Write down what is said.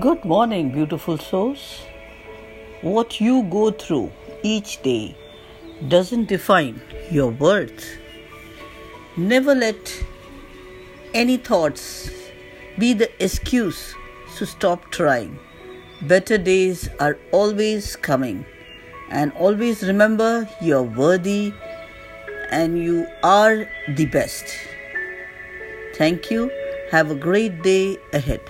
Good morning, beautiful souls. What you go through each day doesn't define your worth. Never let any thoughts be the excuse to stop trying. Better days are always coming. And always remember you're worthy and you are the best. Thank you. Have a great day ahead.